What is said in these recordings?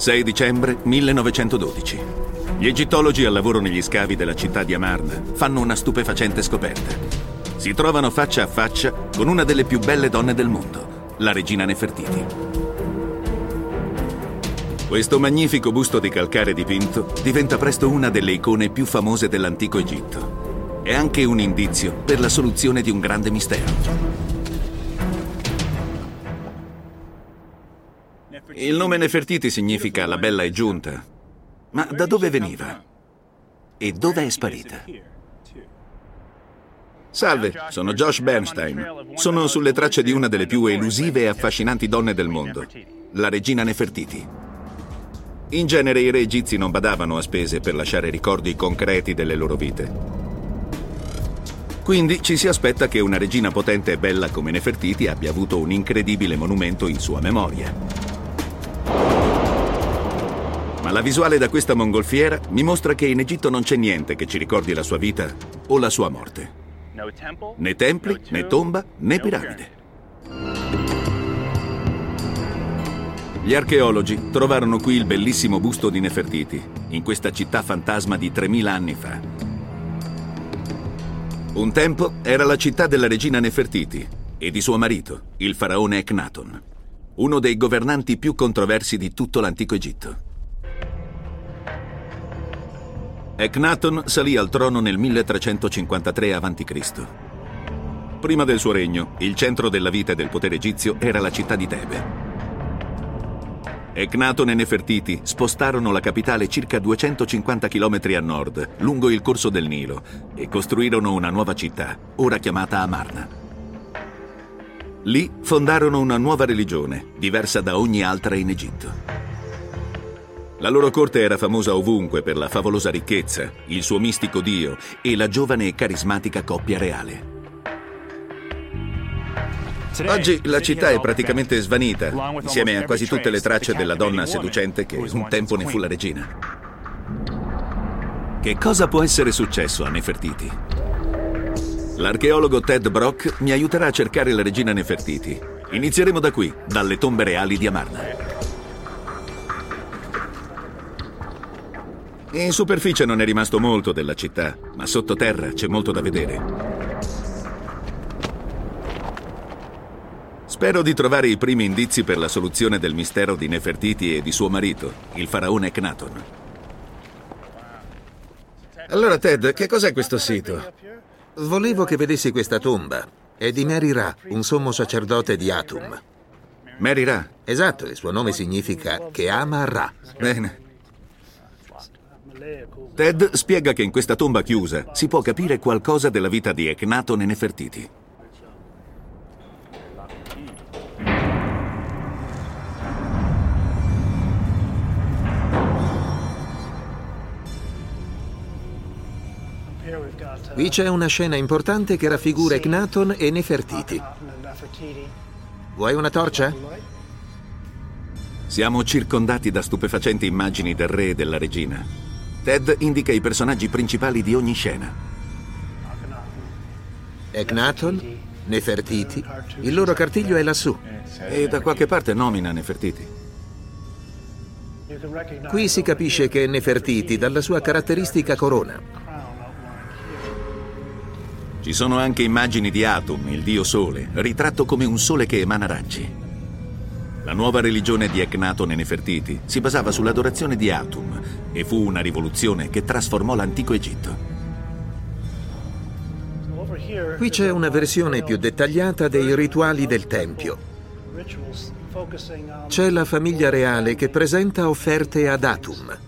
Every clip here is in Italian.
6 dicembre 1912. Gli egittologi al lavoro negli scavi della città di Amarna fanno una stupefacente scoperta. Si trovano faccia a faccia con una delle più belle donne del mondo, la regina Nefertiti. Questo magnifico busto di calcare dipinto diventa presto una delle icone più famose dell'antico Egitto. È anche un indizio per la soluzione di un grande mistero. Il nome Nefertiti significa la bella è giunta. Ma da dove veniva? E dove è sparita? Salve, sono Josh Bernstein. Sono sulle tracce di una delle più elusive e affascinanti donne del mondo, la regina Nefertiti. In genere i re egizi non badavano a spese per lasciare ricordi concreti delle loro vite. Quindi ci si aspetta che una regina potente e bella come Nefertiti abbia avuto un incredibile monumento in sua memoria. Ma la visuale da questa mongolfiera mi mostra che in Egitto non c'è niente che ci ricordi la sua vita o la sua morte. Né templi, né tomba, né piramide. Gli archeologi trovarono qui il bellissimo busto di Nefertiti, in questa città fantasma di 3000 anni fa. Un tempo era la città della regina Nefertiti e di suo marito, il faraone Ecnaton, uno dei governanti più controversi di tutto l'antico Egitto. Ecnaton salì al trono nel 1353 a.C. Prima del suo regno, il centro della vita e del potere egizio era la città di Tebe. Ecnaton e Nefertiti spostarono la capitale circa 250 km a nord, lungo il corso del Nilo, e costruirono una nuova città, ora chiamata Amarna. Lì fondarono una nuova religione, diversa da ogni altra in Egitto. La loro corte era famosa ovunque per la favolosa ricchezza, il suo mistico dio e la giovane e carismatica coppia reale. Oggi la città è praticamente svanita, insieme a quasi tutte le tracce della donna seducente che un tempo ne fu la regina. Che cosa può essere successo a Nefertiti? L'archeologo Ted Brock mi aiuterà a cercare la regina Nefertiti. Inizieremo da qui, dalle tombe reali di Amarna. In superficie non è rimasto molto della città, ma sottoterra c'è molto da vedere. Spero di trovare i primi indizi per la soluzione del mistero di Nefertiti e di suo marito, il faraone Ecnaton. Allora, Ted, che cos'è questo sito? Volevo che vedessi questa tomba. È di Mary Ra, un sommo sacerdote di Atum. Mary Ra? Esatto, il suo nome significa che ama Ra. Bene. Ted spiega che in questa tomba chiusa si può capire qualcosa della vita di Ecnaton e Nefertiti. Qui c'è una scena importante che raffigura Ecnaton e Nefertiti. Vuoi una torcia? Siamo circondati da stupefacenti immagini del re e della regina. Ted indica i personaggi principali di ogni scena. Ecnaton, Nefertiti, il loro cartiglio è lassù. E da qualche parte nomina Nefertiti. Qui si capisce che è Nefertiti dalla sua caratteristica corona. Ci sono anche immagini di Atum, il dio sole, ritratto come un sole che emana raggi. La nuova religione di Ecnaton e Nefertiti si basava sull'adorazione di Atum e fu una rivoluzione che trasformò l'antico Egitto. Qui c'è una versione più dettagliata dei rituali del Tempio. C'è la famiglia reale che presenta offerte ad Atum.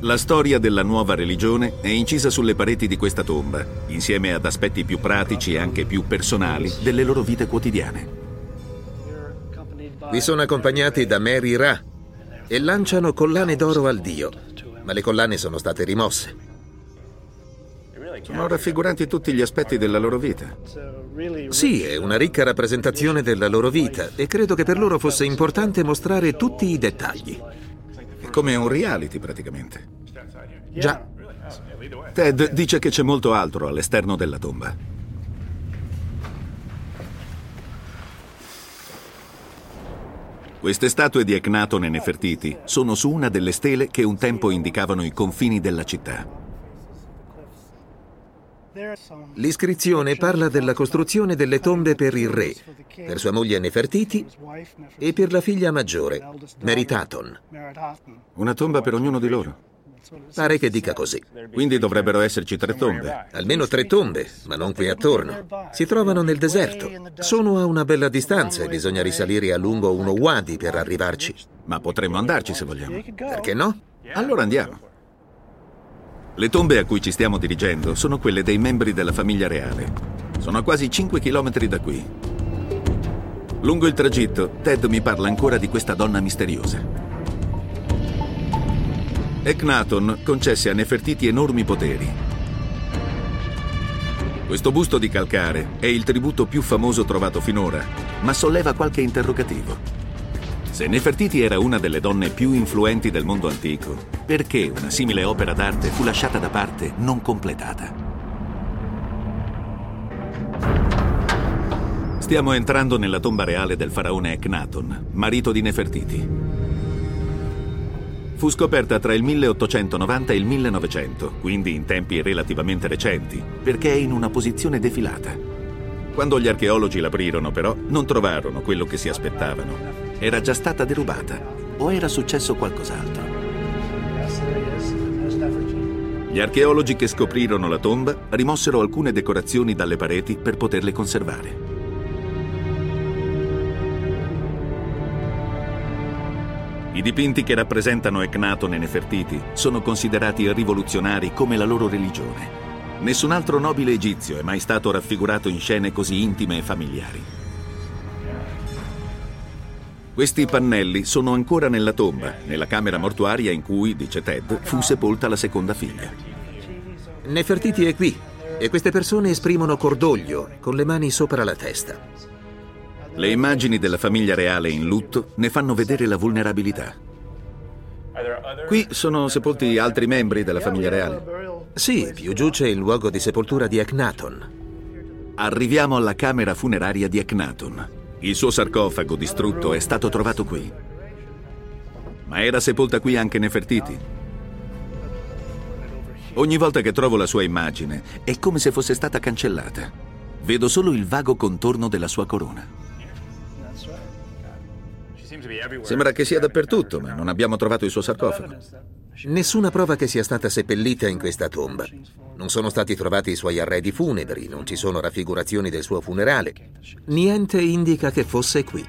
La storia della nuova religione è incisa sulle pareti di questa tomba, insieme ad aspetti più pratici e anche più personali delle loro vite quotidiane. Vi sono accompagnati da Mary Ra e lanciano collane d'oro al dio, ma le collane sono state rimosse. Sono raffiguranti tutti gli aspetti della loro vita. Sì, è una ricca rappresentazione della loro vita e credo che per loro fosse importante mostrare tutti i dettagli. È come un reality praticamente. Già. Ted dice che c'è molto altro all'esterno della tomba. Queste statue di Ecnaton e Nefertiti sono su una delle stele che un tempo indicavano i confini della città. L'iscrizione parla della costruzione delle tombe per il re, per sua moglie Nefertiti e per la figlia maggiore, Meritaton. Una tomba per ognuno di loro. Pare che dica così. Quindi dovrebbero esserci tre tombe. Almeno tre tombe, ma non qui attorno. Si trovano nel deserto. Sono a una bella distanza e bisogna risalire a lungo uno wadi per arrivarci. Ma potremmo andarci se vogliamo. Perché no? Allora andiamo. Le tombe a cui ci stiamo dirigendo sono quelle dei membri della famiglia reale. Sono a quasi 5 km da qui. Lungo il tragitto, Ted mi parla ancora di questa donna misteriosa. Ecnaton concesse a Nefertiti enormi poteri. Questo busto di calcare è il tributo più famoso trovato finora, ma solleva qualche interrogativo. Se Nefertiti era una delle donne più influenti del mondo antico, perché una simile opera d'arte fu lasciata da parte non completata? Stiamo entrando nella tomba reale del faraone Ecnaton, marito di Nefertiti. Fu scoperta tra il 1890 e il 1900, quindi in tempi relativamente recenti, perché è in una posizione defilata. Quando gli archeologi l'aprirono, però, non trovarono quello che si aspettavano. Era già stata derubata o era successo qualcos'altro. Gli archeologi che scoprirono la tomba rimossero alcune decorazioni dalle pareti per poterle conservare. I dipinti che rappresentano Ecnaton e Nefertiti sono considerati rivoluzionari come la loro religione. Nessun altro nobile egizio è mai stato raffigurato in scene così intime e familiari. Questi pannelli sono ancora nella tomba, nella camera mortuaria in cui, dice Ted, fu sepolta la seconda figlia. Nefertiti è qui e queste persone esprimono cordoglio con le mani sopra la testa. Le immagini della famiglia reale in lutto ne fanno vedere la vulnerabilità. Qui sono sepolti altri membri della famiglia reale. Sì, più giù c'è il luogo di sepoltura di Ecnaton. Arriviamo alla camera funeraria di Ecnaton. Il suo sarcofago distrutto è stato trovato qui. Ma era sepolta qui anche Nefertiti. Ogni volta che trovo la sua immagine è come se fosse stata cancellata. Vedo solo il vago contorno della sua corona. Sembra che sia dappertutto, ma non abbiamo trovato il suo sarcofago. Nessuna prova che sia stata seppellita in questa tomba. Non sono stati trovati i suoi arredi funebri, non ci sono raffigurazioni del suo funerale. Niente indica che fosse qui.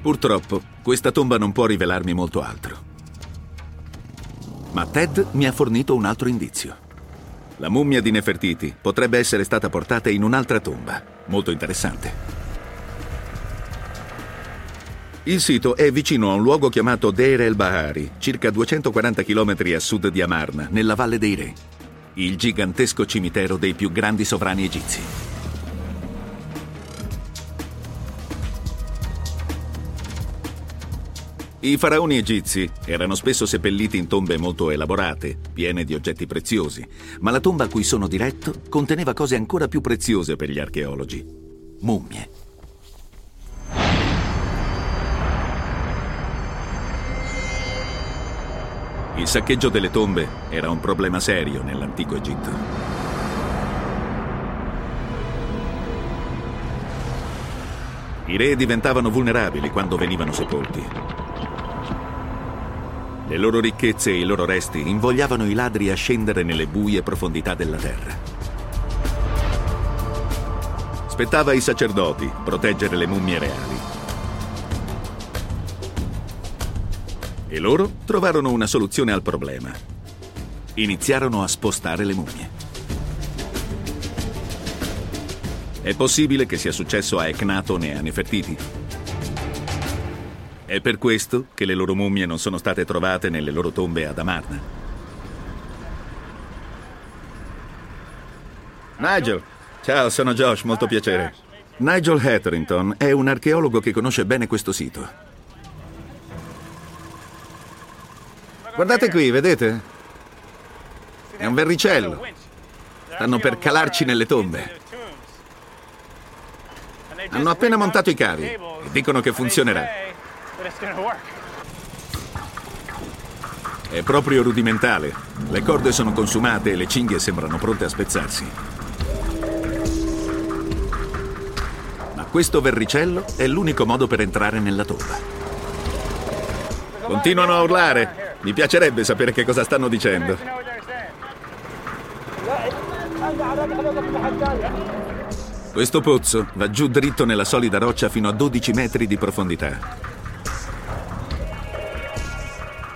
Purtroppo, questa tomba non può rivelarmi molto altro. Ma Ted mi ha fornito un altro indizio. La mummia di Nefertiti potrebbe essere stata portata in un'altra tomba, molto interessante. Il sito è vicino a un luogo chiamato Deir el-Bahari, circa 240 km a sud di Amarna, nella Valle dei Re, il gigantesco cimitero dei più grandi sovrani egizi. I faraoni egizi erano spesso seppelliti in tombe molto elaborate, piene di oggetti preziosi, ma la tomba a cui sono diretto conteneva cose ancora più preziose per gli archeologi, mummie. Il saccheggio delle tombe era un problema serio nell'antico Egitto. I re diventavano vulnerabili quando venivano sepolti. Le loro ricchezze e i loro resti invogliavano i ladri a scendere nelle buie profondità della terra. Spettava ai sacerdoti proteggere le mummie reali. E loro trovarono una soluzione al problema. Iniziarono a spostare le mummie. È possibile che sia successo a Ecnaton e a Nefertiti? È per questo che le loro mummie non sono state trovate nelle loro tombe ad Amarna. Nigel, ciao, sono Josh, molto piacere. Nigel Hetherington è un archeologo che conosce bene questo sito. Guardate qui, vedete? È un verricello. Stanno per calarci nelle tombe. Hanno appena montato i cavi e dicono che funzionerà. È proprio rudimentale. Le corde sono consumate e le cinghie sembrano pronte a spezzarsi. Ma questo verricello è l'unico modo per entrare nella tomba. Continuano a urlare. Mi piacerebbe sapere che cosa stanno dicendo. Questo pozzo va giù dritto nella solida roccia fino a 12 metri di profondità.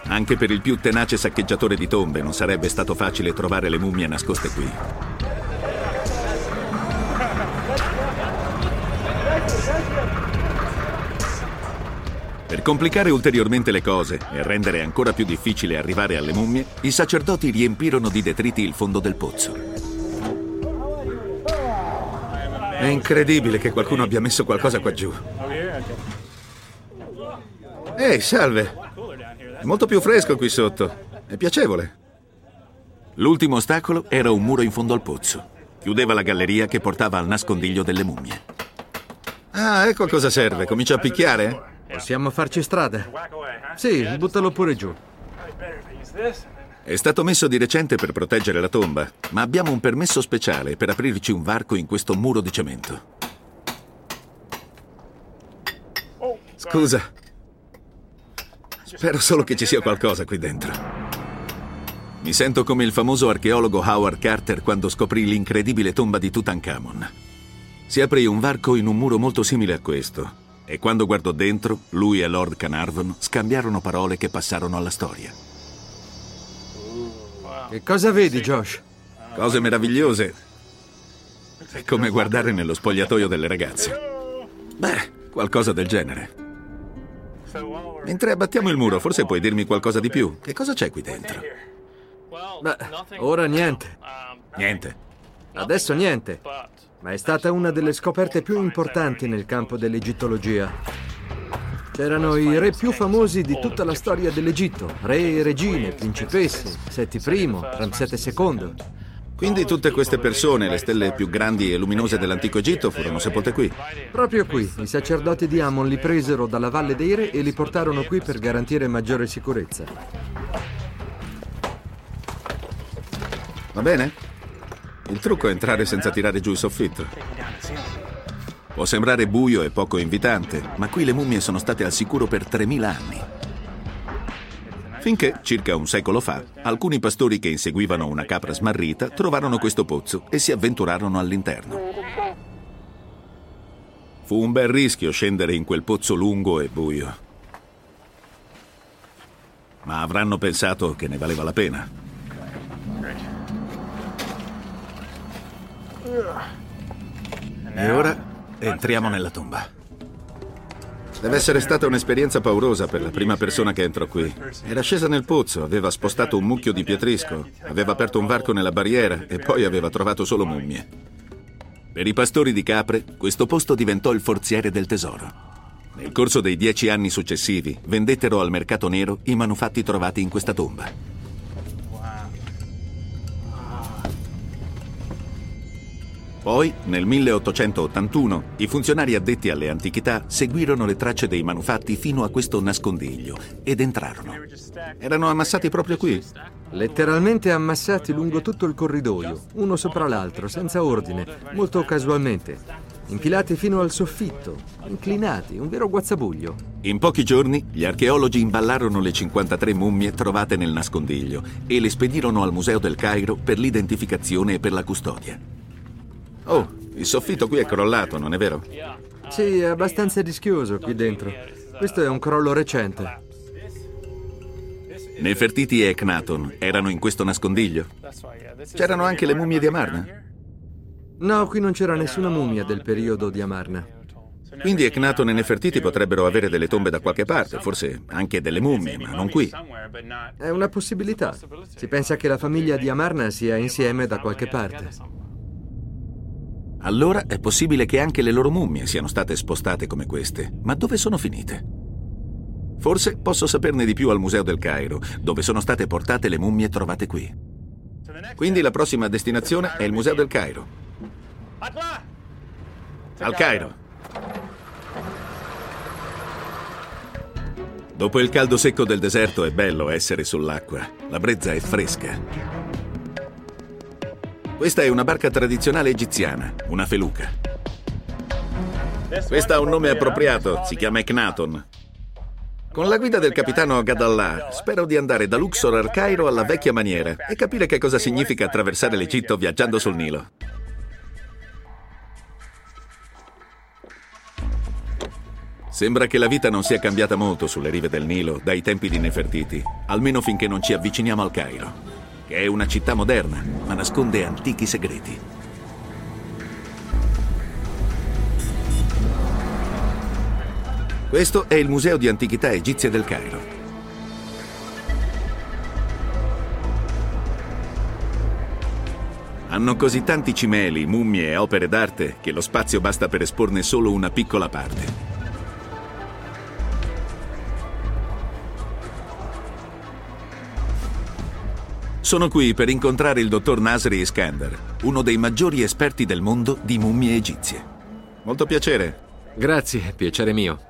Anche per il più tenace saccheggiatore di tombe non sarebbe stato facile trovare le mummie nascoste qui. Per complicare ulteriormente le cose e rendere ancora più difficile arrivare alle mummie, i sacerdoti riempirono di detriti il fondo del pozzo. È incredibile che qualcuno abbia messo qualcosa qua giù. Ehi, salve! È molto più fresco qui sotto. È piacevole. L'ultimo ostacolo era un muro in fondo al pozzo. Chiudeva la galleria che portava al nascondiglio delle mummie. Ah, ecco a cosa serve. Comincia a picchiare? Possiamo farci strada. Sì, buttalo pure giù. È stato messo di recente per proteggere la tomba, ma abbiamo un permesso speciale per aprirci un varco in questo muro di cemento. Scusa, Spero solo che ci sia qualcosa qui dentro. Mi sento come il famoso archeologo Howard Carter quando scoprì l'incredibile tomba di Tutankhamon. Si aprì un varco in un muro molto simile a questo e quando guardò dentro, lui e Lord Carnarvon scambiarono parole che passarono alla storia. Che cosa vedi, Josh? Cose meravigliose. È come guardare nello spogliatoio delle ragazze. Beh, qualcosa del genere. Mentre abbattiamo il muro, forse puoi dirmi qualcosa di più. Che cosa c'è qui dentro? Beh, ora niente. Niente. Adesso niente. Ma è stata una delle scoperte più importanti nel campo dell'egittologia. C'erano i re più famosi di tutta la storia dell'Egitto, re e regine, principesse, Seti I, Ramsete II. Quindi tutte queste persone, le stelle più grandi e luminose dell'antico Egitto, furono sepolte qui. Proprio qui. I sacerdoti di Amon li presero dalla Valle dei Re e li portarono qui per garantire maggiore sicurezza. Va bene? Il trucco è entrare senza tirare giù il soffitto. Può sembrare buio e poco invitante, ma qui le mummie sono state al sicuro per 3000 anni. Finché, circa un secolo fa, alcuni pastori che inseguivano una capra smarrita trovarono questo pozzo e si avventurarono all'interno. Fu un bel rischio scendere in quel pozzo lungo e buio. Ma avranno pensato che ne valeva la pena. E ora entriamo nella tomba. Deve essere stata un'esperienza paurosa per la prima persona che entrò qui. Era scesa nel pozzo, aveva spostato un mucchio di pietrisco, aveva aperto un varco nella barriera e poi aveva trovato solo mummie. Per i pastori di capre, questo posto diventò il forziere del tesoro. Nel corso dei dieci anni successivi, vendettero al mercato nero i manufatti trovati in questa tomba. Poi, nel 1881, i funzionari addetti alle antichità seguirono le tracce dei manufatti fino a questo nascondiglio ed entrarono. Erano ammassati proprio qui? Letteralmente ammassati lungo tutto il corridoio, uno sopra l'altro, senza ordine, molto casualmente. Infilati fino al soffitto, inclinati, un vero guazzabuglio. In pochi giorni gli archeologi imballarono le 53 mummie trovate nel nascondiglio e le spedirono al Museo del Cairo per l'identificazione e per la custodia. Oh, il soffitto qui è crollato, non è vero? Sì, è abbastanza rischioso qui dentro. Questo è un crollo recente. Nefertiti e Eknaton erano in questo nascondiglio? C'erano anche le mummie di Amarna? No, qui non c'era nessuna mummia del periodo di Amarna. Quindi Eknaton e Nefertiti potrebbero avere delle tombe da qualche parte, forse anche delle mummie, ma non qui. È una possibilità. Si pensa che la famiglia di Amarna sia insieme da qualche parte. Allora è possibile che anche le loro mummie siano state spostate come queste. Ma dove sono finite? Forse posso saperne di più al Museo del Cairo, dove sono state portate le mummie trovate qui. Quindi la prossima destinazione è il Museo del Cairo. Al Cairo. Dopo il caldo secco del deserto è bello essere sull'acqua. La brezza è fresca. Questa è una barca tradizionale egiziana, una feluca. Questa ha un nome appropriato, si chiama Eknaton. Con la guida del capitano Gadallah spero di andare da Luxor al Cairo alla vecchia maniera e capire che cosa significa attraversare l'Egitto viaggiando sul Nilo. Sembra che la vita non sia cambiata molto sulle rive del Nilo dai tempi di Nefertiti, almeno finché non ci avviciniamo al Cairo, che è una città moderna, ma nasconde antichi segreti. Questo è il Museo di Antichità Egizie del Cairo. Hanno così tanti cimeli, mummie e opere d'arte che lo spazio basta per esporne solo una piccola parte. Sono qui per incontrare il dottor Nasri Iskander, uno dei maggiori esperti del mondo di mummie egizie. Molto piacere. Grazie, piacere mio.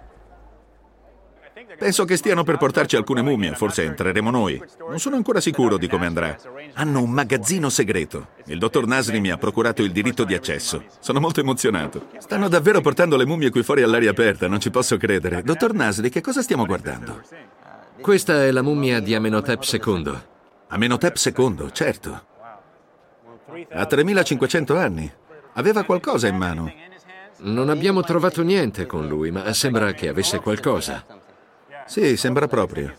Penso che stiano per portarci alcune mummie, forse entreremo noi. Non sono ancora sicuro di come andrà. Hanno un magazzino segreto. Il dottor Nasri mi ha procurato il diritto di accesso. Sono molto emozionato. Stanno davvero portando le mummie qui fuori all'aria aperta, non ci posso credere. Dottor Nasri, che cosa stiamo guardando? Questa è la mummia di Amenhotep II. Amenhotep II, certo. Ha 3500 anni. Aveva qualcosa in mano. Non abbiamo trovato niente con lui, ma sembra che avesse qualcosa. Sì, sembra proprio.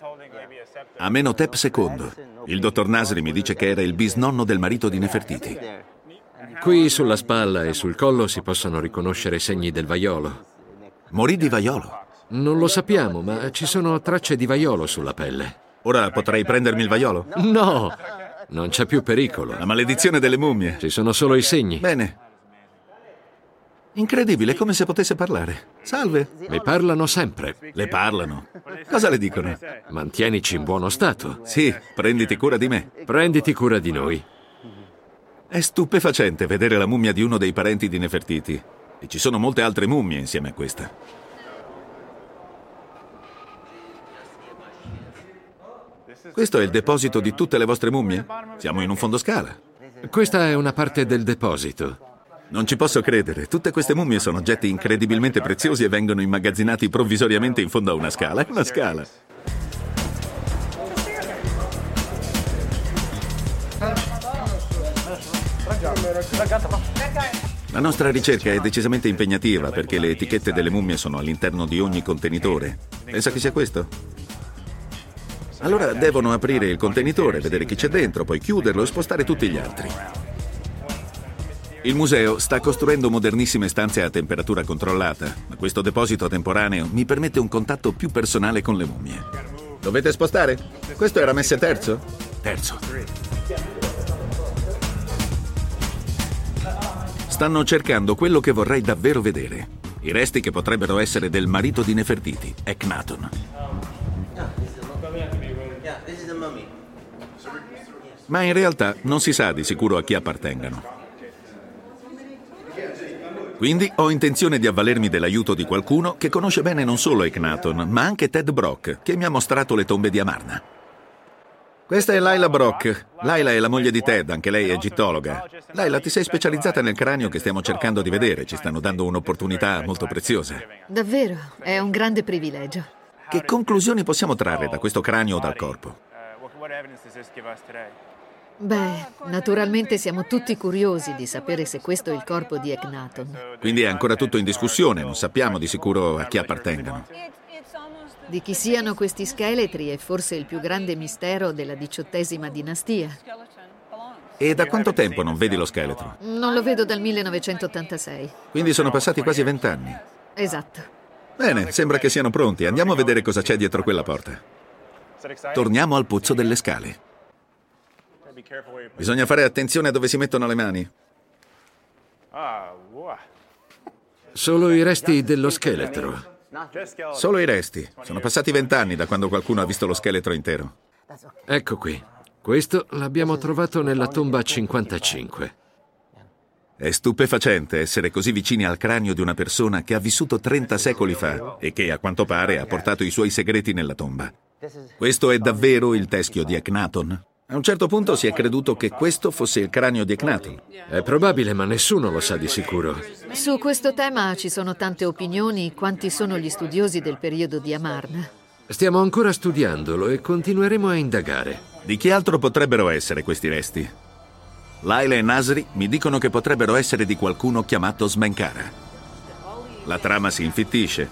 Amenhotep II. Il dottor Nasri mi dice che era il bisnonno del marito di Nefertiti. Qui sulla spalla e sul collo si possono riconoscere segni del vaiolo. Morì di vaiolo. Non lo sappiamo, ma ci sono tracce di vaiolo sulla pelle. Ora potrei prendermi il vaiolo? No, non c'è più pericolo. La maledizione delle mummie. Ci sono solo i segni. Bene. Incredibile, come se potesse parlare. Salve. Mi parlano sempre. Le parlano. Cosa le dicono? Mantienici in buono stato. Sì, prenditi cura di me. Prenditi cura di noi. È stupefacente vedere la mummia di uno dei parenti di Nefertiti. E ci sono molte altre mummie insieme a questa. Questo è il deposito di tutte le vostre mummie? Siamo in un fondoscala. Questa è una parte del deposito. Non ci posso credere. Tutte queste mummie sono oggetti incredibilmente preziosi e vengono immagazzinati provvisoriamente in fondo a una scala. È una scala. La nostra ricerca è decisamente impegnativa perché le etichette delle mummie sono all'interno di ogni contenitore. Pensa che sia questo? Allora devono aprire il contenitore, vedere chi c'è dentro, poi chiuderlo e spostare tutti gli altri. Il museo sta costruendo modernissime stanze a temperatura controllata, ma questo deposito temporaneo mi permette un contatto più personale con le mummie. Dovete spostare? Questo era messe terzo? Terzo. Stanno cercando quello che vorrei davvero vedere. I resti che potrebbero essere del marito di Nefertiti, Eknaton. Ma in realtà non si sa di sicuro a chi appartengano. Quindi ho intenzione di avvalermi dell'aiuto di qualcuno che conosce bene non solo Eknaton, ma anche Ted Brock, che mi ha mostrato le tombe di Amarna. Questa è Laila Brock. Laila è la moglie di Ted, anche lei è egittologa. Laila, ti sei specializzata nel cranio che stiamo cercando di vedere, ci stanno dando un'opportunità molto preziosa. Davvero, è un grande privilegio. Che conclusioni possiamo trarre da questo cranio o dal corpo? Beh, naturalmente siamo tutti curiosi di sapere se questo è il corpo di Eknaton. Quindi è ancora tutto in discussione, non sappiamo di sicuro a chi appartengono. Di chi siano questi scheletri è forse il più grande mistero della diciottesima dinastia. E da quanto tempo non vedi lo scheletro? Non lo vedo dal 1986. Quindi sono passati quasi vent'anni. Esatto. Bene, sembra che siano pronti. Andiamo a vedere cosa c'è dietro quella porta. Torniamo al pozzo delle scale. Bisogna fare attenzione a dove si mettono le mani. Solo i resti dello scheletro. Solo i resti. Sono passati vent'anni da quando qualcuno ha visto lo scheletro intero. Ecco qui. Questo l'abbiamo trovato nella tomba 55. È stupefacente essere così vicini al cranio di una persona che ha vissuto 30 secoli fa e che, a quanto pare, ha portato i suoi segreti nella tomba. Questo è davvero il teschio di Akhenaton? A un certo punto si è creduto che questo fosse il cranio di Akhenaton. È probabile, ma nessuno lo sa di sicuro. Su questo tema ci sono tante opinioni quanti sono gli studiosi del periodo di Amarna. Stiamo ancora studiandolo e continueremo a indagare. Di chi altro potrebbero essere questi resti? Laila e Nasri mi dicono che potrebbero essere di qualcuno chiamato Smenkara. La trama si infittisce.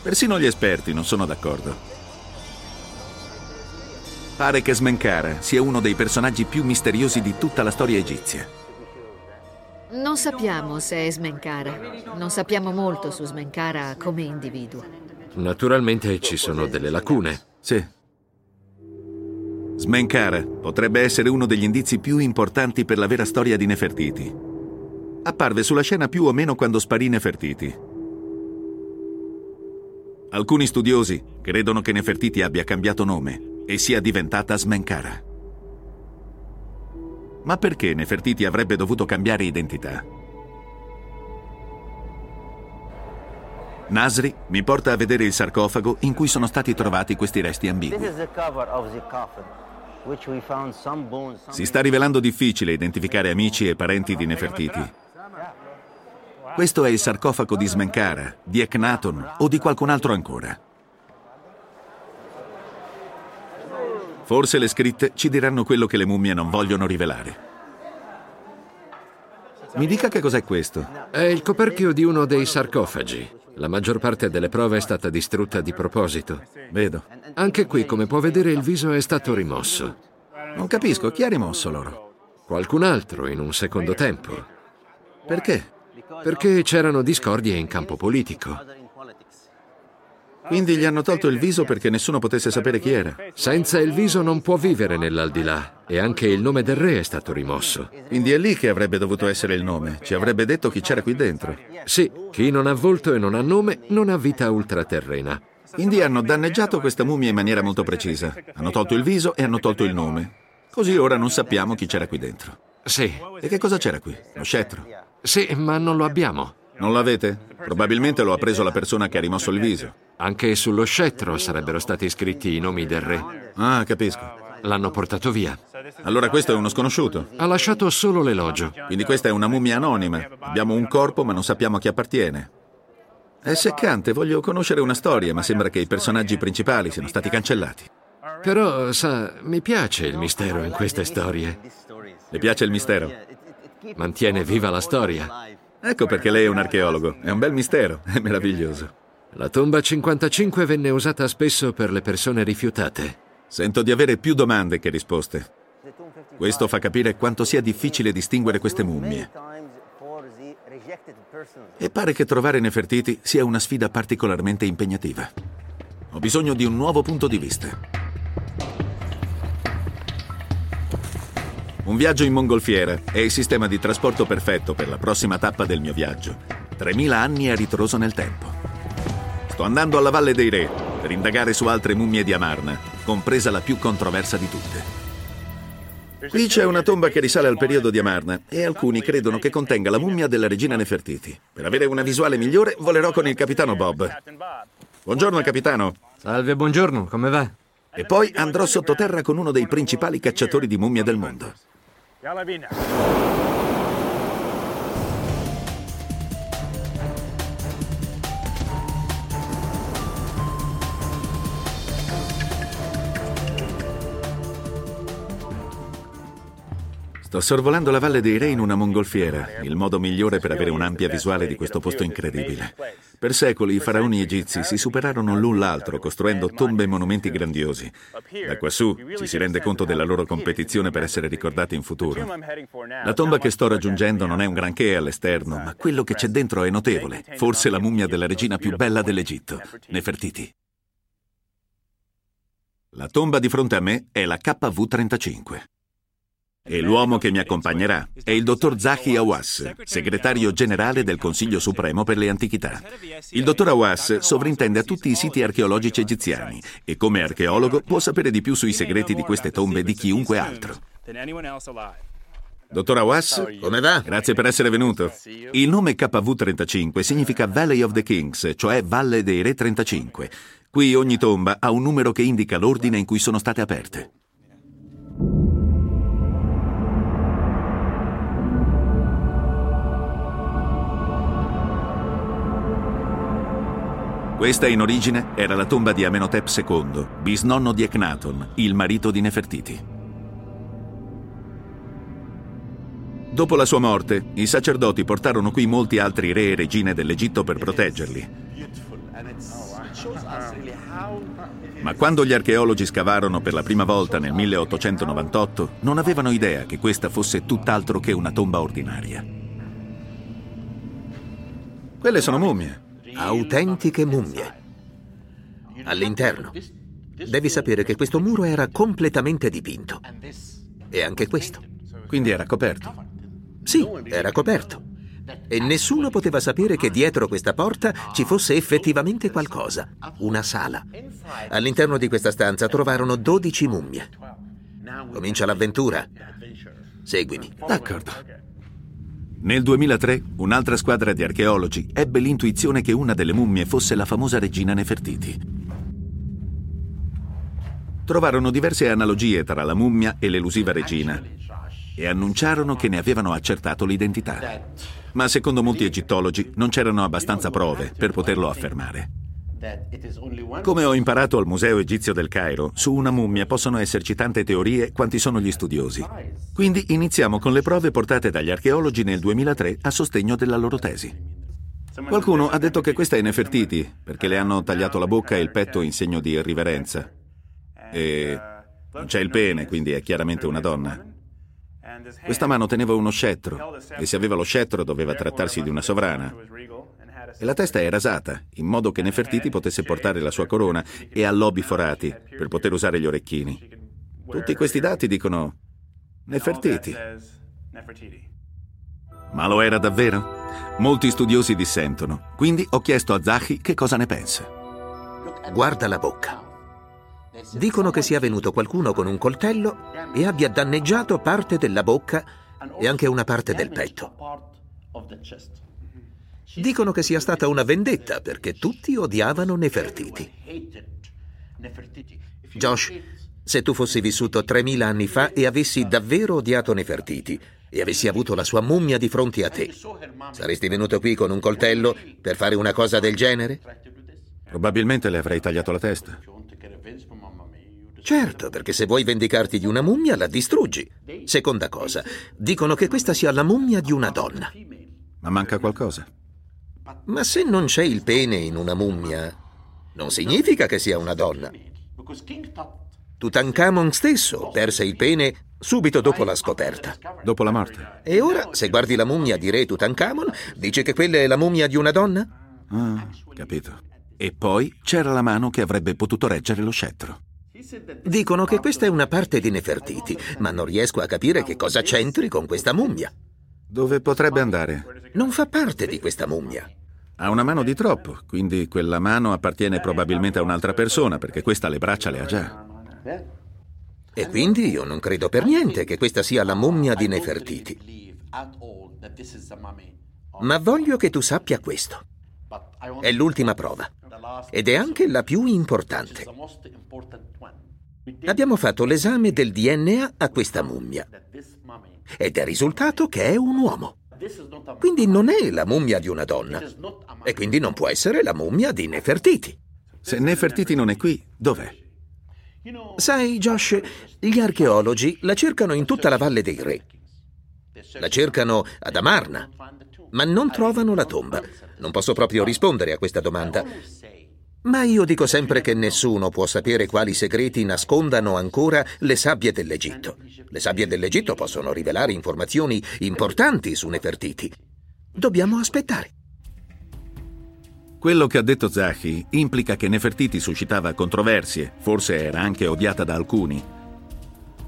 Persino gli esperti non sono d'accordo. Pare che Smenkara sia uno dei personaggi più misteriosi di tutta la storia egizia. Non sappiamo se è Smenkara. Non sappiamo molto su Smenkara come individuo. Naturalmente ci sono delle lacune. Sì. Smenkara potrebbe essere uno degli indizi più importanti per la vera storia di Nefertiti. Apparve sulla scena più o meno quando sparì Nefertiti. Alcuni studiosi credono che Nefertiti abbia cambiato nome e sia diventata Smenkara. Ma perché Nefertiti avrebbe dovuto cambiare identità? Nasri mi porta a vedere il sarcofago in cui sono stati trovati questi resti ambigui. Si sta rivelando difficile identificare amici e parenti di Nefertiti. Questo è il sarcofago di Smenkara, di Eknaton o di qualcun altro ancora. Forse le scritte ci diranno quello che le mummie non vogliono rivelare. Mi dica che cos'è questo. È il coperchio di uno dei sarcofagi. La maggior parte delle prove è stata distrutta di proposito. Vedo. Anche qui, come può vedere, il viso è stato rimosso. Non capisco, chi ha rimosso loro? Qualcun altro in un secondo tempo. Perché? Perché c'erano discordie in campo politico. Quindi gli hanno tolto il viso perché nessuno potesse sapere chi era. Senza il viso non può vivere nell'aldilà e anche il nome del re è stato rimosso. Quindi è lì che avrebbe dovuto essere il nome. Ci avrebbe detto chi c'era qui dentro. Sì, chi non ha volto e non ha nome non ha vita ultraterrena. Quindi hanno danneggiato questa mummia in maniera molto precisa. Hanno tolto il viso e hanno tolto il nome. Così ora non sappiamo chi c'era qui dentro. Sì. E che cosa c'era qui? Lo scettro? Sì, ma non lo abbiamo. Non l'avete? Probabilmente lo ha preso la persona che ha rimosso il viso. Anche sullo scettro sarebbero stati scritti i nomi del re. Ah, capisco. L'hanno portato via. Allora questo è uno sconosciuto. Ha lasciato solo l'elogio. Quindi questa è una mummia anonima. Abbiamo un corpo ma non sappiamo a chi appartiene. È seccante, voglio conoscere una storia, ma sembra che i personaggi principali siano stati cancellati. Però, sa, mi piace il mistero in queste storie. Le piace il mistero? Mantiene viva la storia. Ecco perché lei è un archeologo. È un bel mistero, è meraviglioso. La tomba 55 venne usata spesso per le persone rifiutate. Sento di avere più domande che risposte. Questo fa capire quanto sia difficile distinguere queste mummie. E pare che trovare Nefertiti sia una sfida particolarmente impegnativa. Ho bisogno di un nuovo punto di vista. Un viaggio in mongolfiera è il sistema di trasporto perfetto per la prossima tappa del mio viaggio. 3000 anni a ritroso nel tempo. Sto andando alla Valle dei Re per indagare su altre mummie di Amarna, compresa la più controversa di tutte. Qui c'è una tomba che risale al periodo di Amarna e alcuni credono che contenga la mummia della regina Nefertiti. Per avere una visuale migliore volerò con il capitano Bob. Buongiorno capitano. Salve, buongiorno, come va? E poi andrò sottoterra con uno dei principali cacciatori di mummie del mondo. Jalla vinner! Sto sorvolando la Valle dei Re in una mongolfiera, il modo migliore per avere un'ampia visuale di questo posto incredibile. Per secoli i faraoni egizi si superarono l'un l'altro costruendo tombe e monumenti grandiosi. Da quassù ci si rende conto della loro competizione per essere ricordati in futuro. La tomba che sto raggiungendo non è un granché all'esterno, ma quello che c'è dentro è notevole. Forse la mummia della regina più bella dell'Egitto, Nefertiti. La tomba di fronte a me è la KV-35. E l'uomo che mi accompagnerà è il dottor Zahi Awas, segretario generale del Consiglio Supremo per le Antichità. Il dottor Awas sovrintende a tutti i siti archeologici egiziani e come archeologo può sapere di più sui segreti di queste tombe di chiunque altro. Dottor Awas, Come va? grazie per essere venuto. Il nome KV35 significa Valley of the Kings, cioè Valle dei Re 35. Qui ogni tomba ha un numero che indica l'ordine in cui sono state aperte. Questa in origine era la tomba di Amenhotep II, bisnonno di Echnaton, il marito di Nefertiti. Dopo la sua morte, i sacerdoti portarono qui molti altri re e regine dell'Egitto per proteggerli. Ma quando gli archeologi scavarono per la prima volta nel 1898, non avevano idea che questa fosse tutt'altro che una tomba ordinaria. Quelle sono mummie. Autentiche mummie. All'interno. Devi sapere che questo muro era completamente dipinto. E anche questo. Quindi era coperto. Sì, era coperto. E nessuno poteva sapere che dietro questa porta ci fosse effettivamente qualcosa, una sala. All'interno di questa stanza trovarono 12 mummie. Comincia l'avventura. Seguimi. D'accordo. Nel 2003, un'altra squadra di archeologi ebbe l'intuizione che una delle mummie fosse la famosa regina Nefertiti. Trovarono diverse analogie tra la mummia e l'elusiva regina e annunciarono che ne avevano accertato l'identità. Ma secondo molti egittologi non c'erano abbastanza prove per poterlo affermare. Come ho imparato al Museo Egizio del Cairo, su una mummia possono esserci tante teorie quanti sono gli studiosi. Quindi iniziamo con le prove portate dagli archeologi nel 2003 a sostegno della loro tesi. Qualcuno ha detto che questa è Nefertiti, perché le hanno tagliato la bocca e il petto in segno di riverenza. E non c'è il pene, quindi è chiaramente una donna. Questa mano teneva uno scettro, e se aveva lo scettro doveva trattarsi di una sovrana. E la testa è rasata, in modo che Nefertiti potesse portare la sua corona e ha lobi forati per poter usare gli orecchini. Tutti questi dati dicono Nefertiti. Ma lo era davvero? Molti studiosi dissentono, quindi ho chiesto a Zahi che cosa ne pensa. Guarda la bocca. Dicono che sia venuto qualcuno con un coltello e abbia danneggiato parte della bocca e anche una parte del petto. Dicono che sia stata una vendetta perché tutti odiavano Nefertiti. Josh, se tu fossi vissuto 3000 anni fa e avessi davvero odiato Nefertiti e avessi avuto la sua mummia di fronte a te, saresti venuto qui con un coltello per fare una cosa del genere? Probabilmente le avrei tagliato la testa. Certo, perché se vuoi vendicarti di una mummia la distruggi. Seconda cosa, dicono che questa sia la mummia di una donna. Ma manca qualcosa. Ma se non c'è il pene in una mummia, non significa che sia una donna. Tutankhamon stesso perse il pene subito dopo la scoperta. Dopo la morte. E ora, se guardi la mummia di re Tutankhamon, dice che quella è la mummia di una donna? Ah, capito. E poi c'era la mano che avrebbe potuto reggere lo scettro. Dicono che questa è una parte di Nefertiti, ma non riesco a capire che cosa c'entri con questa mummia. Dove potrebbe andare? Non fa parte di questa mummia. Ha una mano di troppo, quindi quella mano appartiene probabilmente a un'altra persona, perché questa le braccia le ha già. E quindi io non credo per niente che questa sia la mummia di Nefertiti. Ma voglio che tu sappia questo. È l'ultima prova. Ed è anche la più importante. Abbiamo fatto l'esame del DNA a questa mummia. Ed è risultato che è un uomo. Quindi non è la mummia di una donna. E quindi non può essere la mummia di Nefertiti. Se Nefertiti non è qui, dov'è? Sai, Josh, gli archeologi la cercano in tutta la Valle dei Re. La cercano ad Amarna, ma non trovano la tomba. Non posso proprio rispondere a questa domanda. Ma io dico sempre che nessuno può sapere quali segreti nascondano ancora le sabbie dell'Egitto. Le sabbie dell'Egitto possono rivelare informazioni importanti su Nefertiti. Dobbiamo aspettare. Quello che ha detto Zahi implica che Nefertiti suscitava controversie, forse era anche odiata da alcuni.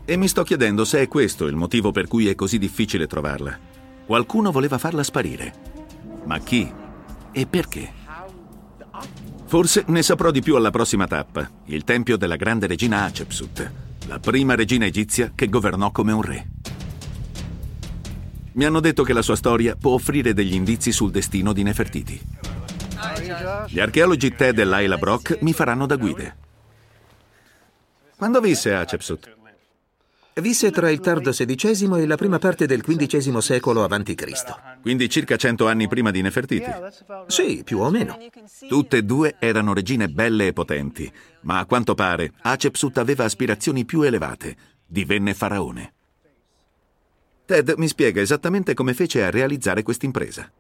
E mi sto chiedendo se è questo il motivo per cui è così difficile trovarla. Qualcuno voleva farla sparire. Ma chi? E perché? Forse ne saprò di più alla prossima tappa, il tempio della grande regina Hatshepsut, la prima regina egizia che governò come un re. Mi hanno detto che la sua storia può offrire degli indizi sul destino di Nefertiti. Gli archeologi Ted e Laila Brock mi faranno da guide. Quando visse Hatshepsut? Visse tra il tardo XVI e la prima parte del XV secolo a.C. Quindi circa cento anni prima di Nefertiti. Sì, più o meno. Tutte e due erano regine belle e potenti, ma a quanto pare Hatshepsut aveva aspirazioni più elevate. Divenne faraone. Ted mi spiega esattamente come fece a realizzare questa impresa.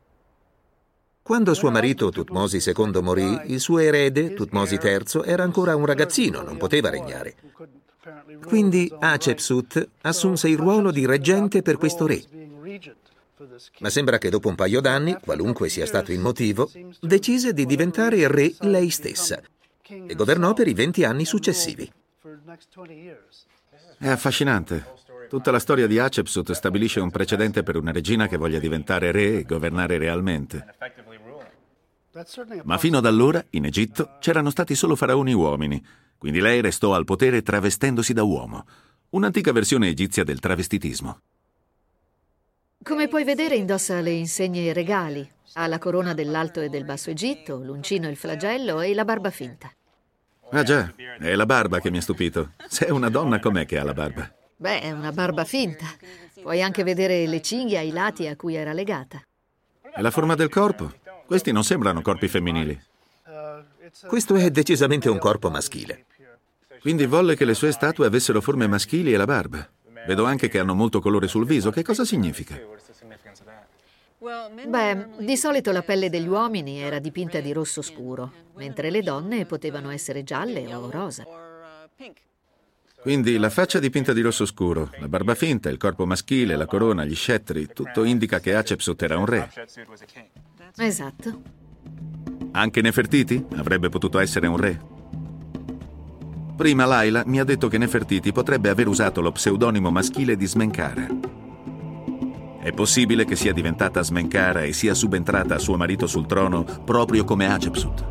Quando suo marito Tutmosi II morì, il suo erede, Tutmosi III, era ancora un ragazzino, non poteva regnare. Quindi Hatshepsut assunse il ruolo di reggente per questo re. Ma sembra che dopo un paio d'anni, qualunque sia stato il motivo, decise di diventare re lei stessa e governò per i 20 anni successivi. È affascinante. Tutta la storia di Hatshepsut stabilisce un precedente per una regina che voglia diventare re e governare realmente. Ma fino ad allora, in Egitto, c'erano stati solo faraoni uomini, quindi lei restò al potere travestendosi da uomo, un'antica versione egizia del travestitismo. Come puoi vedere indossa le insegne e regali. Ha la corona dell'Alto e del Basso Egitto, l'uncino e il flagello e la barba finta. Ah già, è la barba che mi ha stupito. Se è una donna, com'è che ha la barba? Beh, è una barba finta. Puoi anche vedere le cinghie ai lati a cui era legata. E la forma del corpo? Questi non sembrano corpi femminili. Questo è decisamente un corpo maschile. Quindi volle che le sue statue avessero forme maschili e la barba. Vedo anche che hanno molto colore sul viso. Che cosa significa? Beh, di solito la pelle degli uomini era dipinta di rosso scuro, mentre le donne potevano essere gialle o rosa. Quindi la faccia dipinta di rosso scuro, la barba finta, il corpo maschile, la corona, gli scettri, tutto indica che Hatshepsut era un re. Esatto. Anche Nefertiti avrebbe potuto essere un re. Prima Laila mi ha detto che Nefertiti potrebbe aver usato lo pseudonimo maschile di Smenkara. È possibile che sia diventata Smenkara e sia subentrata a suo marito sul trono proprio come Hatshepsut.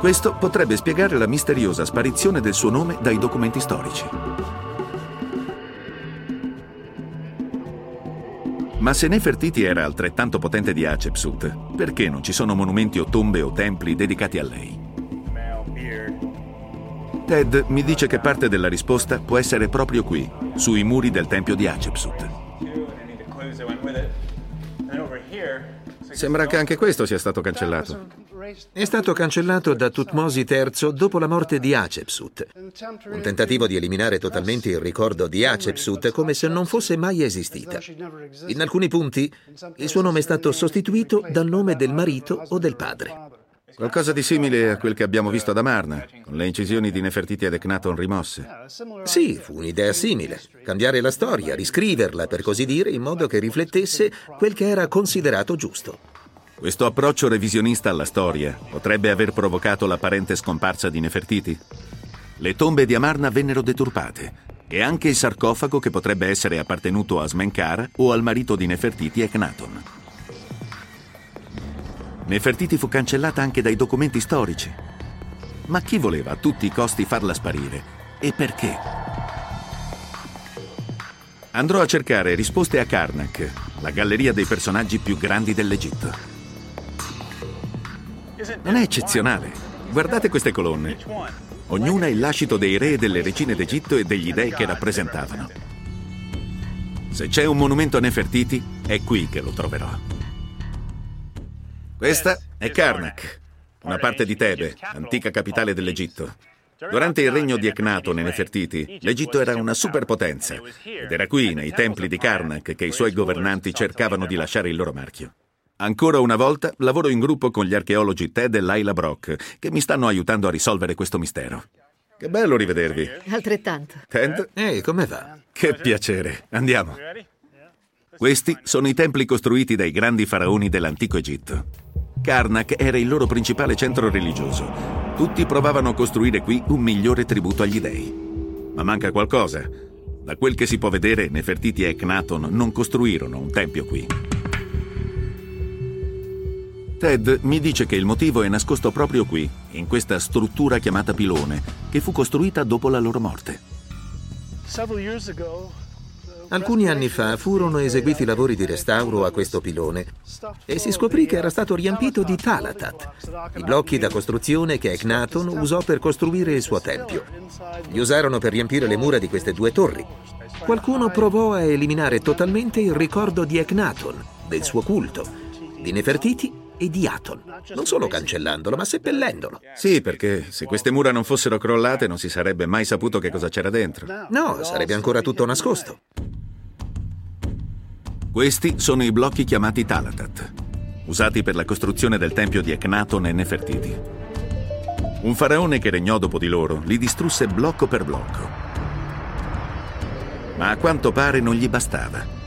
Questo potrebbe spiegare la misteriosa sparizione del suo nome dai documenti storici. Ma se Nefertiti era altrettanto potente di Hatshepsut, perché non ci sono monumenti o tombe o templi dedicati a lei? Ted mi dice che parte della risposta può essere proprio qui, sui muri del tempio di Hatshepsut. Sembra che anche questo sia stato cancellato. È stato cancellato da Tutmosi III dopo la morte di Hatshepsut. Un tentativo di eliminare totalmente il ricordo di Hatshepsut come se non fosse mai esistita. In alcuni punti il suo nome è stato sostituito dal nome del marito o del padre. Qualcosa di simile a quel che abbiamo visto ad Amarna, con le incisioni di Nefertiti ed Eknaton rimosse. Sì, fu un'idea simile. Cambiare la storia, riscriverla, per così dire, in modo che riflettesse quel che era considerato giusto. Questo approccio revisionista alla storia potrebbe aver provocato l'apparente scomparsa di Nefertiti? Le tombe di Amarna vennero deturpate e anche il sarcofago che potrebbe essere appartenuto a Smenkara o al marito di Nefertiti Eknaton. Nefertiti fu cancellata anche dai documenti storici. Ma chi voleva a tutti i costi farla sparire? E perché? Andrò a cercare risposte a Karnak, la galleria dei personaggi più grandi dell'Egitto. Non è eccezionale? Guardate queste colonne. Ognuna il lascito dei re e delle regine d'Egitto e degli dei che rappresentavano. Se c'è un monumento a Nefertiti, è qui che lo troverò. Questa è Karnak, una parte di Tebe, antica capitale dell'Egitto. Durante il regno di Eknaton e Nefertiti, l'Egitto era una superpotenza ed era qui, nei templi di Karnak, che i suoi governanti cercavano di lasciare il loro marchio. Ancora una volta lavoro in gruppo con gli archeologi Ted e Laila Brock, che mi stanno aiutando a risolvere questo mistero. Che bello rivedervi. Altrettanto. Ted? Ehi, come va? Che piacere. Andiamo. Questi sono i templi costruiti dai grandi faraoni dell'antico Egitto. Karnak era il loro principale centro religioso. Tutti provavano a costruire qui un migliore tributo agli dei. Ma manca qualcosa. Da quel che si può vedere, Nefertiti e Eknaton non costruirono un tempio qui. Ted mi dice che il motivo è nascosto proprio qui, in questa struttura chiamata pilone, che fu costruita dopo la loro morte. Alcuni anni fa furono eseguiti lavori di restauro a questo pilone e si scoprì che era stato riempito di Talatat, i blocchi da costruzione che Eknaton usò per costruire il suo tempio. Li usarono per riempire le mura di queste due torri. Qualcuno provò a eliminare totalmente il ricordo di Eknaton, del suo culto, di Nefertiti e di Aton, non solo cancellandolo, ma seppellendolo. Sì, perché se queste mura non fossero crollate non si sarebbe mai saputo che cosa c'era dentro. No, sarebbe ancora tutto nascosto. Questi sono i blocchi chiamati Talatat, usati per la costruzione del tempio di Eknaton e Nefertiti. Un faraone che regnò dopo di loro li distrusse blocco per blocco. Ma a quanto pare non gli bastava.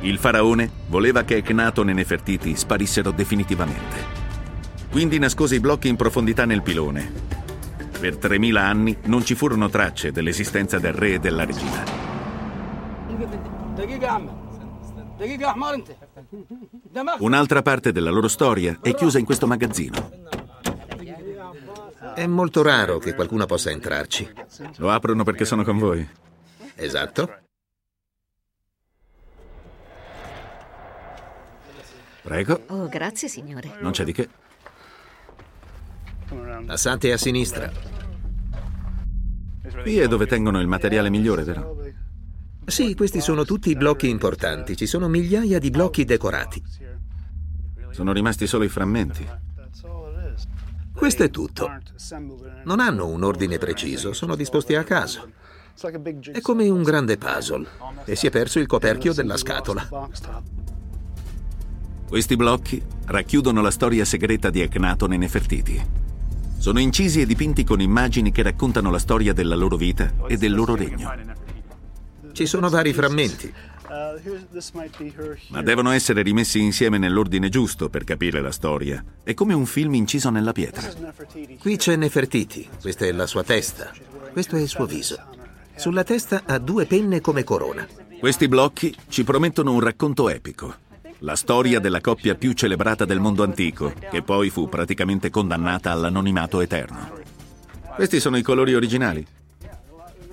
Il faraone voleva che Eknaton e Nefertiti sparissero definitivamente. Quindi nascose i blocchi in profondità nel pilone. Per 3000 anni non ci furono tracce dell'esistenza del re e della regina. Un'altra parte della loro storia è chiusa in questo magazzino. È molto raro che qualcuno possa entrarci. Lo aprono perché sono con voi. Esatto. Prego, Oh, grazie, signore. non c'è di che. Passate a sinistra. Qui è dove tengono il materiale migliore, vero? Sì, questi sono tutti i blocchi importanti. Ci sono migliaia di blocchi decorati. Sono rimasti solo i frammenti. Questo è tutto. Non hanno un ordine preciso, sono disposti a caso. È come un grande puzzle e si è perso il coperchio della scatola. Questi blocchi racchiudono la storia segreta di Eknaton e Nefertiti. Sono incisi e dipinti con immagini che raccontano la storia della loro vita e del loro regno. Ci sono vari frammenti. Ma devono essere rimessi insieme nell'ordine giusto per capire la storia. È come un film inciso nella pietra. Qui c'è Nefertiti, questa è la sua testa, questo è il suo viso. Sulla testa ha due penne come corona. Questi blocchi ci promettono un racconto epico. La storia della coppia più celebrata del mondo antico, che poi fu praticamente condannata all'anonimato eterno. Questi sono i colori originali.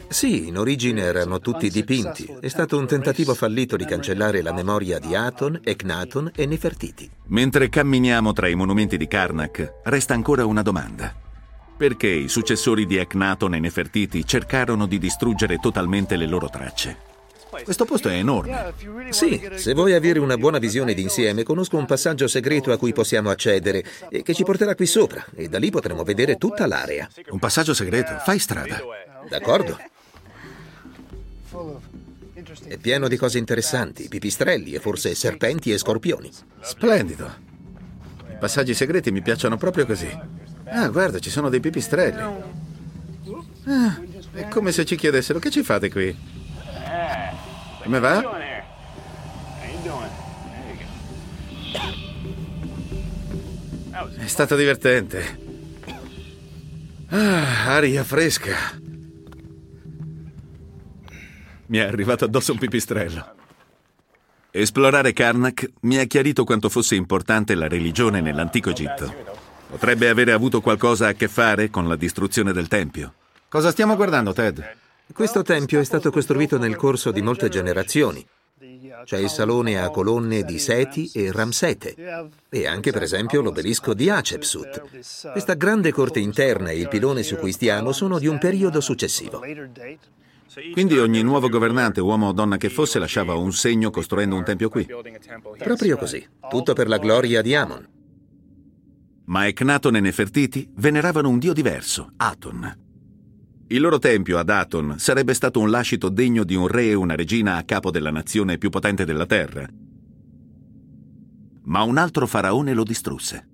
Sì, in origine erano tutti dipinti. È stato un tentativo fallito di cancellare la memoria di Aton, Eknaton e Nefertiti. Mentre camminiamo tra i monumenti di Karnak, resta ancora una domanda. Perché i successori di Eknaton e Nefertiti cercarono di distruggere totalmente le loro tracce? Questo posto è enorme. Sì, se vuoi avere una buona visione d'insieme, conosco un passaggio segreto a cui possiamo accedere e che ci porterà qui sopra e da lì potremo vedere tutta l'area. Un passaggio segreto. Fai strada. D'accordo? È pieno di cose interessanti, pipistrelli e forse serpenti e scorpioni. Splendido. I passaggi segreti mi piacciono proprio così. Ah, guarda, ci sono dei pipistrelli. Ah, è come se ci chiedessero che ci fate qui. Come va? È stato divertente. Ah, aria fresca. Mi è arrivato addosso un pipistrello. Esplorare Karnak mi ha chiarito quanto fosse importante la religione nell'antico Egitto. Potrebbe avere avuto qualcosa a che fare con la distruzione del Tempio. Cosa stiamo guardando, Ted? Questo tempio è stato costruito nel corso di molte generazioni. C'è il salone a colonne di Seti e Ramsete e anche per esempio l'obelisco di Hatshepsut. Questa grande corte interna e il pilone su cui stiamo sono di un periodo successivo. Quindi ogni nuovo governante, uomo o donna che fosse, lasciava un segno costruendo un tempio qui. Proprio così, tutto per la gloria di Amon. Ma Eknaton e Nefertiti veneravano un dio diverso, Aton. Il loro tempio ad Aton sarebbe stato un lascito degno di un re e una regina a capo della nazione più potente della terra. Ma un altro faraone lo distrusse.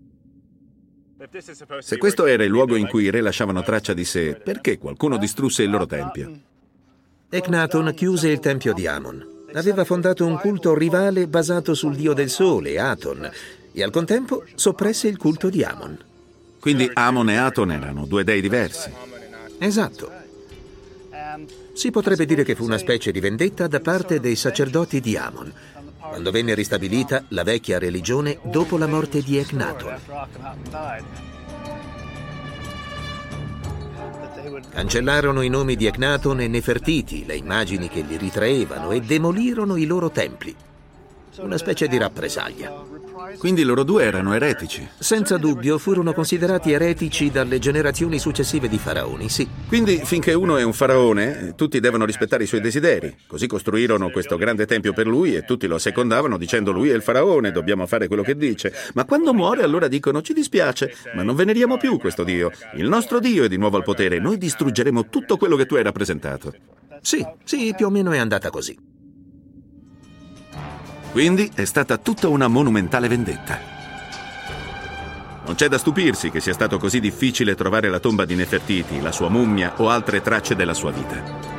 Se questo era il luogo in cui i re lasciavano traccia di sé, perché qualcuno distrusse il loro tempio? Eknaton chiuse il tempio di Amon. Aveva fondato un culto rivale basato sul dio del sole, Aton, e al contempo soppresse il culto di Amon. Quindi Amon e Aton erano due dei diversi. Esatto. Si potrebbe dire che fu una specie di vendetta da parte dei sacerdoti di Amon, quando venne ristabilita la vecchia religione dopo la morte di Eknaton. Cancellarono i nomi di Ecnaton e Nefertiti, le immagini che li ritraevano, e demolirono i loro templi. Una specie di rappresaglia. Quindi loro due erano eretici. Senza dubbio furono considerati eretici dalle generazioni successive di faraoni, sì. Quindi finché uno è un faraone, tutti devono rispettare i suoi desideri. Così costruirono questo grande tempio per lui e tutti lo assecondavano dicendo lui è il faraone, dobbiamo fare quello che dice. Ma quando muore allora dicono ci dispiace, ma non veneriamo più questo Dio. Il nostro Dio è di nuovo al potere, noi distruggeremo tutto quello che tu hai rappresentato. Sì, sì, più o meno è andata così. Quindi è stata tutta una monumentale vendetta. Non c'è da stupirsi che sia stato così difficile trovare la tomba di Nefertiti, la sua mummia o altre tracce della sua vita.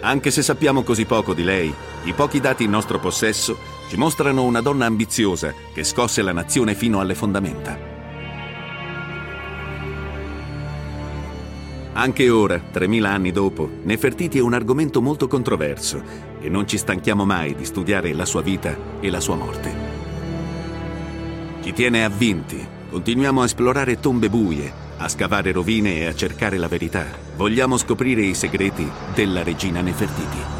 Anche se sappiamo così poco di lei, i pochi dati in nostro possesso ci mostrano una donna ambiziosa che scosse la nazione fino alle fondamenta. Anche ora, 3000 anni dopo, Nefertiti è un argomento molto controverso e non ci stanchiamo mai di studiare la sua vita e la sua morte. Ci tiene avvinti, continuiamo a esplorare tombe buie, a scavare rovine e a cercare la verità. Vogliamo scoprire i segreti della regina Nefertiti.